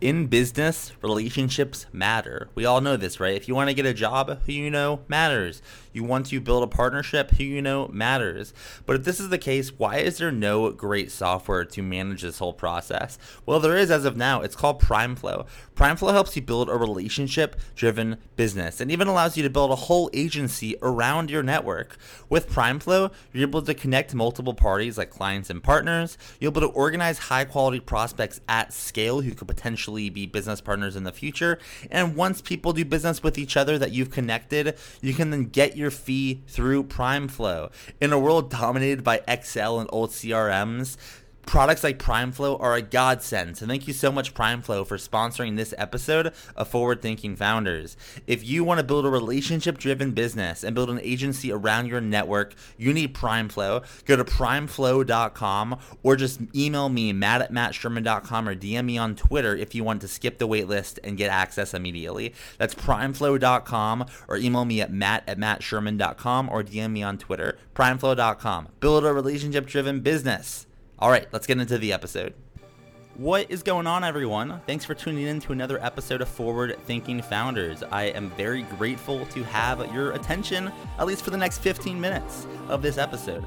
in business, relationships matter. We all know this, right? If you want to get a job, who you know matters. You want to build a partnership, who you know matters. But if this is the case, why is there no great software to manage this whole process? Well, there is as of now. It's called PrimeFlow. PrimeFlow helps you build a relationship driven business and even allows you to build a whole agency around your network. With PrimeFlow, you're able to connect multiple parties like clients and partners. You're able to organize high quality prospects at scale who could potentially be business partners in the future. And once people do business with each other that you've connected, you can then get your fee through PrimeFlow. In a world dominated by Excel and old CRMs, Products like PrimeFlow are a godsend. So thank you so much, PrimeFlow, for sponsoring this episode of Forward Thinking Founders. If you want to build a relationship-driven business and build an agency around your network, you need PrimeFlow. Go to primeflow.com or just email me, matt at mattsherman.com or DM me on Twitter if you want to skip the waitlist and get access immediately. That's primeflow.com or email me at matt at mattsherman.com or DM me on Twitter. Primeflow.com. Build a relationship-driven business. All right, let's get into the episode. What is going on, everyone? Thanks for tuning in to another episode of Forward Thinking Founders. I am very grateful to have your attention, at least for the next 15 minutes of this episode.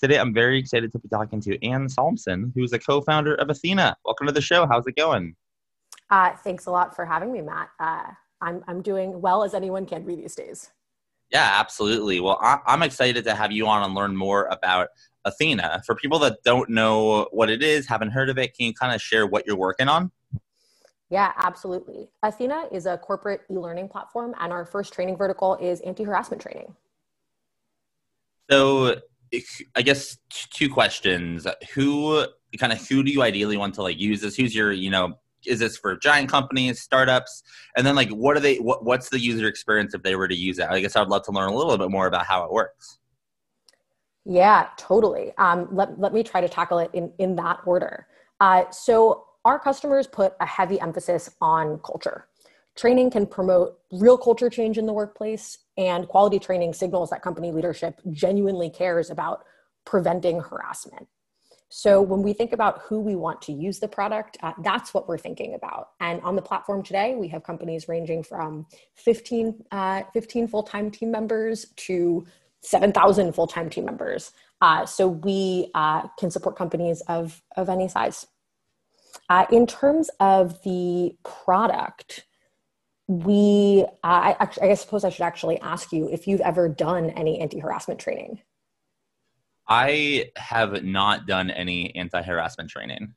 Today, I'm very excited to be talking to Anne Solmssen, who's a co founder of Athena. Welcome to the show. How's it going? Uh, thanks a lot for having me, Matt. Uh, I'm, I'm doing well as anyone can be these days. Yeah, absolutely. Well, I, I'm excited to have you on and learn more about Athena. For people that don't know what it is, haven't heard of it, can you kind of share what you're working on? Yeah, absolutely. Athena is a corporate e learning platform, and our first training vertical is anti harassment training. So, I guess two questions. Who kind of who do you ideally want to like use this? Who's your you know is this for giant companies, startups, and then like what are they? What, what's the user experience if they were to use it? I guess I'd love to learn a little bit more about how it works. Yeah, totally. Um, let let me try to tackle it in in that order. Uh, so our customers put a heavy emphasis on culture. Training can promote real culture change in the workplace, and quality training signals that company leadership genuinely cares about preventing harassment. So, when we think about who we want to use the product, uh, that's what we're thinking about. And on the platform today, we have companies ranging from 15, uh, 15 full time team members to 7,000 full time team members. Uh, so, we uh, can support companies of, of any size. Uh, in terms of the product, we I, I, I suppose i should actually ask you if you've ever done any anti-harassment training. I have not done any anti-harassment training.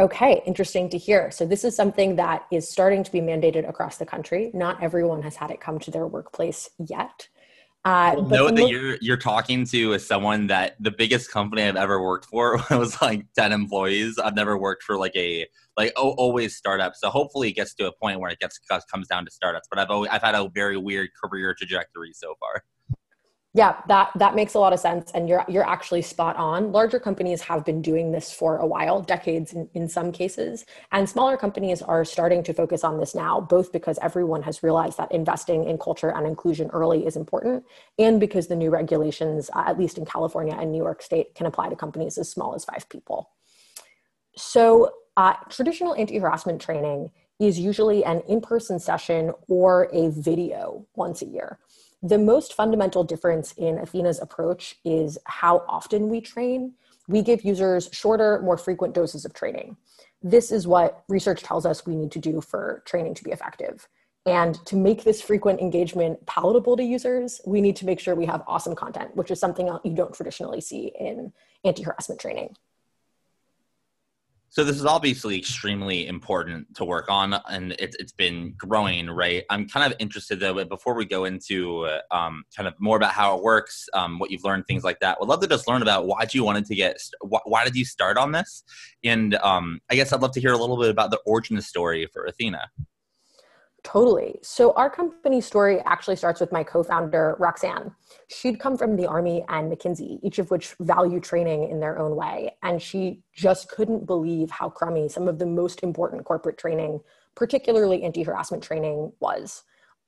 Okay interesting to hear. So this is something that is starting to be mandated across the country. Not everyone has had it come to their workplace yet uh, know that you're you're talking to as someone that the biggest company I've ever worked for was like ten employees. I've never worked for like a like oh, always startup. So hopefully it gets to a point where it gets comes down to startups. But I've always I've had a very weird career trajectory so far. Yeah, that that makes a lot of sense, and you're you're actually spot on. Larger companies have been doing this for a while, decades in, in some cases, and smaller companies are starting to focus on this now, both because everyone has realized that investing in culture and inclusion early is important, and because the new regulations, uh, at least in California and New York State, can apply to companies as small as five people. So, uh, traditional anti-harassment training is usually an in-person session or a video once a year the most fundamental difference in Athena's approach is how often we train. We give users shorter, more frequent doses of training. This is what research tells us we need to do for training to be effective. And to make this frequent engagement palatable to users, we need to make sure we have awesome content, which is something you don't traditionally see in anti harassment training. So this is obviously extremely important to work on, and it's it's been growing, right? I'm kind of interested though, but before we go into uh, um, kind of more about how it works, um, what you've learned, things like that, would love to just learn about why you wanted to get, why, why did you start on this, and um, I guess I'd love to hear a little bit about the origin story for Athena. Totally. So our company story actually starts with my co-founder Roxanne. She'd come from the Army and McKinsey, each of which value training in their own way, and she just couldn't believe how crummy some of the most important corporate training, particularly anti-harassment training, was.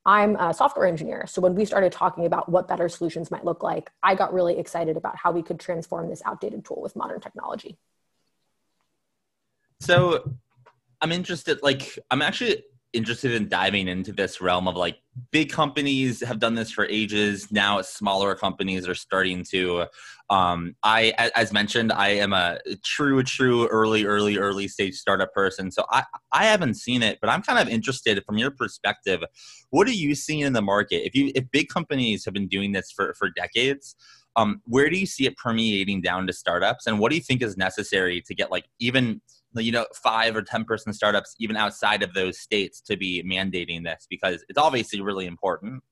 I'm a software engineer, so when we started talking about what better solutions might look like, I got really excited about how we could transform this outdated tool with modern technology. So I'm interested like I'm actually interested in diving into this realm of like big companies have done this for ages. Now smaller companies are starting to um, i as mentioned i am a true true early early early stage startup person so i i haven't seen it but i'm kind of interested from your perspective what are you seeing in the market? If you if big companies have been doing this for for decades um, where do you see it permeating down to startups and what do you think is necessary to get like even you know five or ten person startups even outside of those states to be mandating this because it's obviously really important.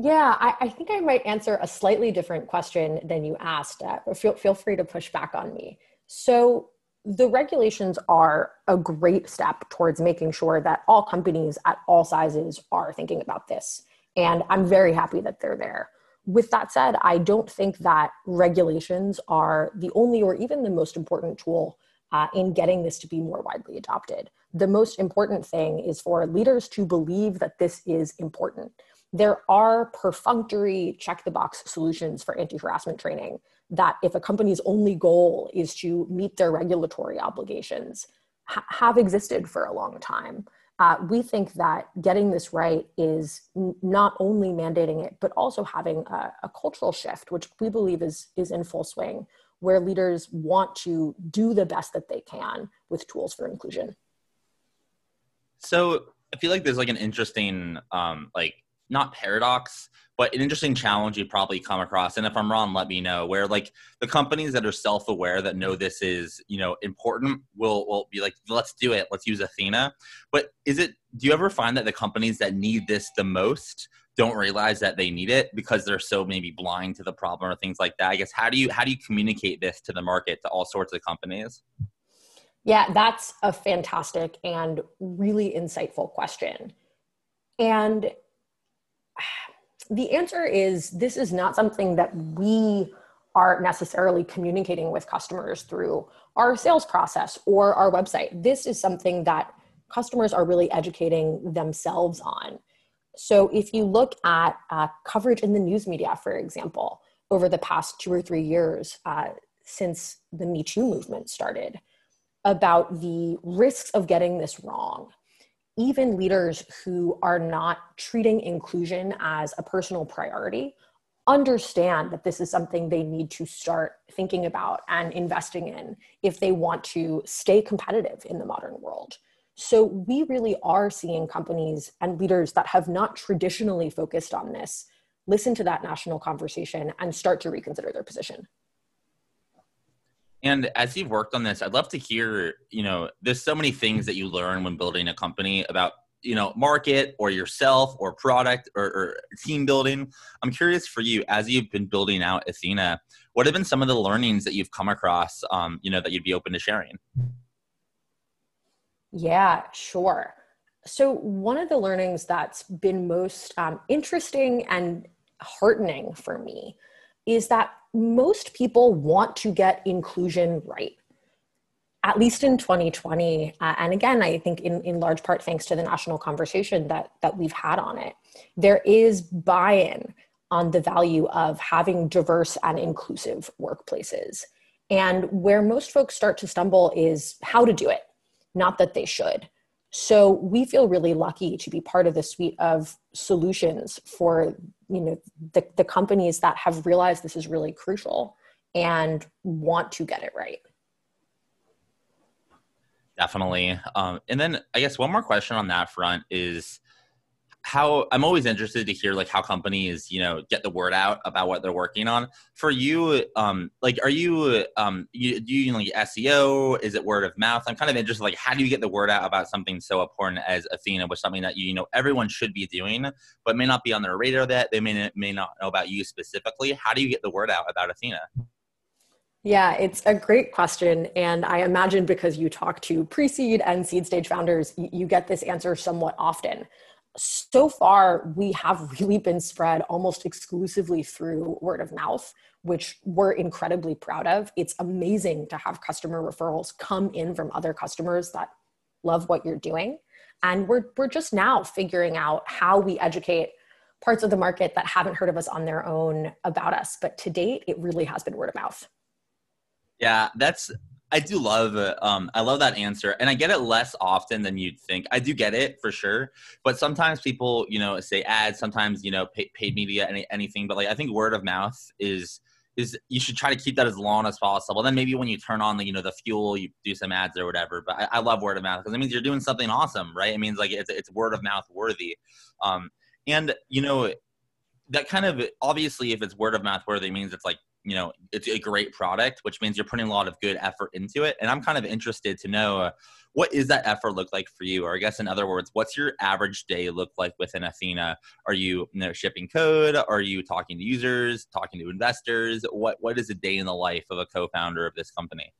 Yeah i, I think i might answer a slightly different question than you asked. Uh, feel, feel free to push back on me. So the regulations are a great step towards making sure that all companies at all sizes are thinking about this and i'm very happy that they're there with that said, I don't think that regulations are the only or even the most important tool uh, in getting this to be more widely adopted. The most important thing is for leaders to believe that this is important. There are perfunctory check the box solutions for anti harassment training that, if a company's only goal is to meet their regulatory obligations, ha- have existed for a long time uh, we think that getting this right is n- not only mandating it, but also having a, a, cultural shift, which we believe is, is in full swing, where leaders want to do the best that they can with tools for inclusion. So I feel like there's like an interesting, um, like not paradox, but an interesting challenge you probably come across. And if I'm wrong, let me know. Where like the companies that are self-aware that know this is you know important will will be like, let's do it. Let's use Athena. But is it? Do you ever find that the companies that need this the most don't realize that they need it because they're so maybe blind to the problem or things like that? I guess how do you how do you communicate this to the market to all sorts of companies? Yeah, that's a fantastic and really insightful question. And the answer is this is not something that we are necessarily communicating with customers through our sales process or our website. This is something that customers are really educating themselves on. So, if you look at uh, coverage in the news media, for example, over the past two or three years uh, since the Me Too movement started, about the risks of getting this wrong, even leaders who are not treating inclusion as a personal priority understand that this is something they need to start thinking about and investing in if they want to stay competitive in the modern world. So, we really are seeing companies and leaders that have not traditionally focused on this listen to that national conversation and start to reconsider their position. And as you've worked on this, I'd love to hear, you know, there's so many things that you learn when building a company about, you know, market or yourself or product or, or team building. I'm curious for you, as you've been building out Athena, what have been some of the learnings that you've come across, um, you know, that you'd be open to sharing? Yeah, sure. So, one of the learnings that's been most um, interesting and heartening for me is that most people want to get inclusion right at least in 2020 uh, and again i think in, in large part thanks to the national conversation that that we've had on it. There is buy-in on the value of having diverse and inclusive workplaces. And where most folks start to stumble is how to do it not that they should so we feel really lucky to be part of the suite of solutions for you know the, the companies that have realized this is really crucial and want to get it right Definitely. Um, and then I guess one more question on that front is how I'm always interested to hear like how companies you know get the word out about what they're working on. For you, um, like, are you um, you do you like SEO? Is it word of mouth? I'm kind of interested. Like, how do you get the word out about something so important as Athena, which is something that you, you know everyone should be doing, but may not be on their radar that they may may not know about you specifically. How do you get the word out about Athena? Yeah, it's a great question. And I imagine because you talk to pre seed and seed stage founders, you get this answer somewhat often so far we have really been spread almost exclusively through word of mouth which we're incredibly proud of. It's amazing to have customer referrals come in from other customers that love what you're doing. And we're we're just now figuring out how we educate parts of the market that haven't heard of us on their own about us. But to date it really has been word of mouth. Yeah that's I do love um I love that answer and I get it less often than you'd think. I do get it for sure, but sometimes people, you know, say ads, sometimes, you know, pay, paid media any, anything, but like I think word of mouth is is you should try to keep that as long as possible. Then maybe when you turn on the you know the fuel, you do some ads or whatever. But I, I love word of mouth because it means you're doing something awesome, right? It means like it's it's word of mouth worthy, um, and you know that kind of obviously if it's word of mouth worthy means it's like you know it's a great product which means you're putting a lot of good effort into it and i'm kind of interested to know uh, what is that effort look like for you or i guess in other words what's your average day look like within athena are you, you know shipping code are you talking to users talking to investors what what is a day in the life of a co-founder of this company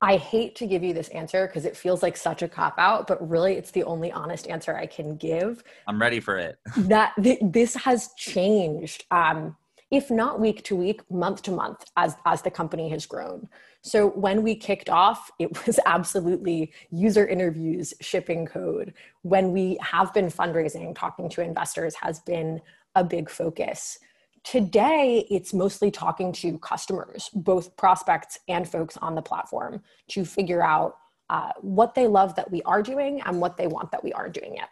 I hate to give you this answer because it feels like such a cop out, but really it's the only honest answer I can give. I'm ready for it. that th- this has changed. Um, if not week to week, month to month as, as the company has grown. So when we kicked off, it was absolutely user interviews, shipping code. When we have been fundraising, talking to investors has been a big focus. Today, it's mostly talking to customers, both prospects and folks on the platform, to figure out uh, what they love that we are doing and what they want that we aren't doing yet.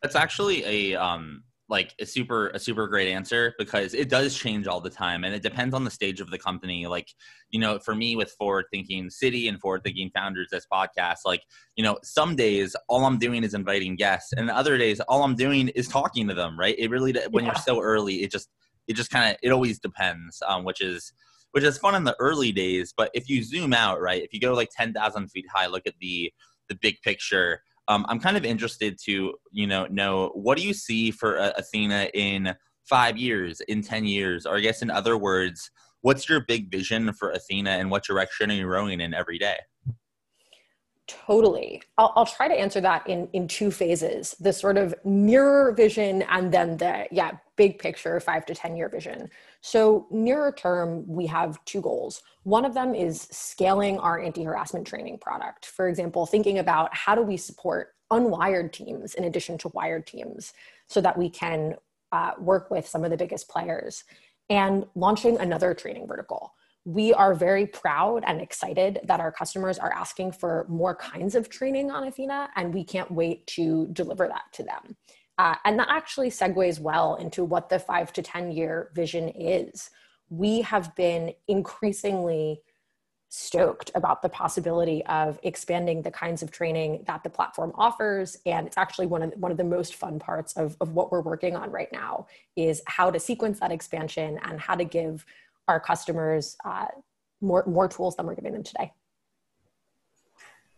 That's actually a um, like a super a super great answer because it does change all the time and it depends on the stage of the company like you know for me with forward thinking city and forward thinking founders this podcast like you know some days all i'm doing is inviting guests and other days all i'm doing is talking to them right it really when yeah. you're so early it just it just kind of it always depends um, which is which is fun in the early days but if you zoom out right if you go like 10,000 feet high look at the the big picture um, I'm kind of interested to you know know what do you see for uh, Athena in five years, in ten years, or I guess in other words, what's your big vision for Athena and what direction are you rowing in every day? Totally. I'll, I'll, try to answer that in, in two phases the sort of nearer vision and then the, yeah, big picture, five to 10 year vision. So, nearer term, we have two goals. One of them is scaling our anti harassment training product. For example, thinking about how do we support unwired teams in addition to wired teams so that we can uh, work with some of the biggest players and launching another training vertical we are very proud and excited that our customers are asking for more kinds of training on Athena, and we can't wait to deliver that to them. Uh, and that actually segues well into what the five to 10 year vision is. We have been increasingly stoked about the possibility of expanding the kinds of training that the platform offers and it's actually one of the, one of the most fun parts of, of what we're working on right now is how to sequence that expansion and how to give our customers uh, more more tools than we're giving them today.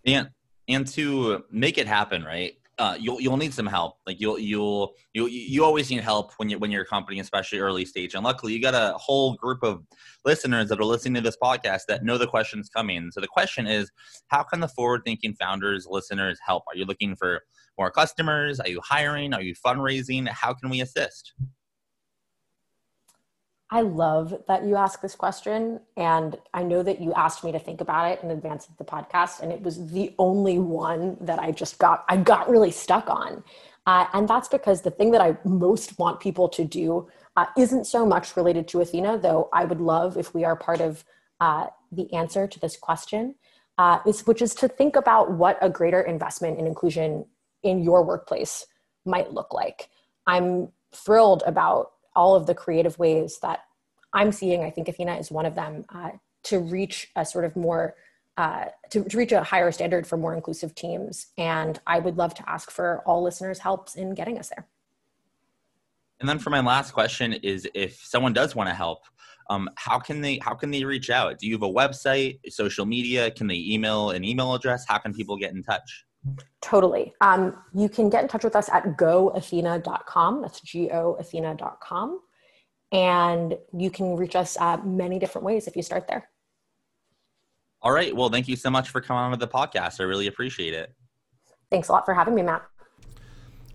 And and to make it happen, right? Uh, you'll you'll need some help. Like you'll you'll you you always need help when you when you're a company, especially early stage. And luckily, you got a whole group of listeners that are listening to this podcast that know the questions coming. So the question is, how can the forward thinking founders, listeners help? Are you looking for more customers? Are you hiring? Are you fundraising? How can we assist? I love that you ask this question. And I know that you asked me to think about it in advance of the podcast. And it was the only one that I just got, I got really stuck on. Uh, and that's because the thing that I most want people to do uh, isn't so much related to Athena, though I would love if we are part of uh, the answer to this question, uh, is, which is to think about what a greater investment in inclusion in your workplace might look like. I'm thrilled about all of the creative ways that I'm seeing, I think Athena is one of them, uh, to reach a sort of more uh, to, to reach a higher standard for more inclusive teams. And I would love to ask for all listeners' helps in getting us there. And then for my last question is if someone does want to help, um, how can they how can they reach out? Do you have a website, social media? Can they email an email address? How can people get in touch? Totally. Um, you can get in touch with us at goathena.com. That's G-O-Athena.com. And you can reach us uh, many different ways if you start there. All right. Well, thank you so much for coming on to the podcast. I really appreciate it. Thanks a lot for having me, Matt.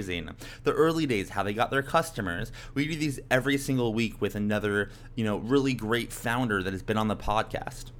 the early days, how they got their customers. We do these every single week with another, you know, really great founder that has been on the podcast.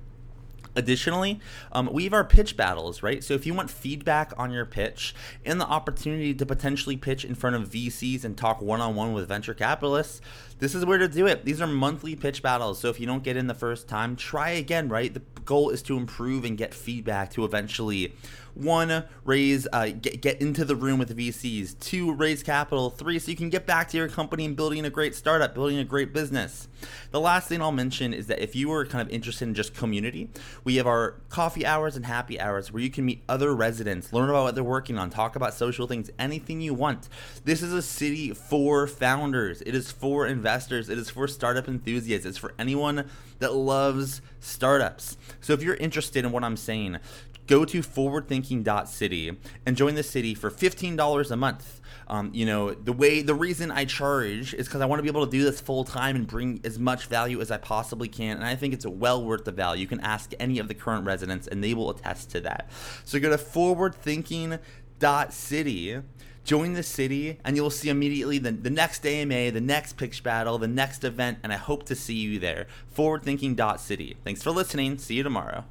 Additionally, um, we have our pitch battles, right? So if you want feedback on your pitch and the opportunity to potentially pitch in front of VCs and talk one on one with venture capitalists, this is where to do it. These are monthly pitch battles. So if you don't get in the first time, try again, right? The goal is to improve and get feedback to eventually one, raise, uh, get, get into the room with VCs. Two, raise capital. Three, so you can get back to your company and building a great startup, building a great business. The last thing I'll mention is that if you are kind of interested in just community, we have our coffee hours and happy hours where you can meet other residents, learn about what they're working on, talk about social things, anything you want. This is a city for founders. It is for investors. It is for startup enthusiasts. It's for anyone that loves startups. So if you're interested in what I'm saying, go to forwardthinking.city and join the city for $15 a month. Um, you know, the way, the reason I charge is because I want to be able to do this full time and bring as much value as I possibly can. And I think it's well worth the value. You can ask any of the current residents and they will attest to that. So go to forwardthinking.city join the city and you'll see immediately the, the next AMA, the next pitch battle, the next event, and I hope to see you there. Forwardthinking.city. Thanks for listening. See you tomorrow.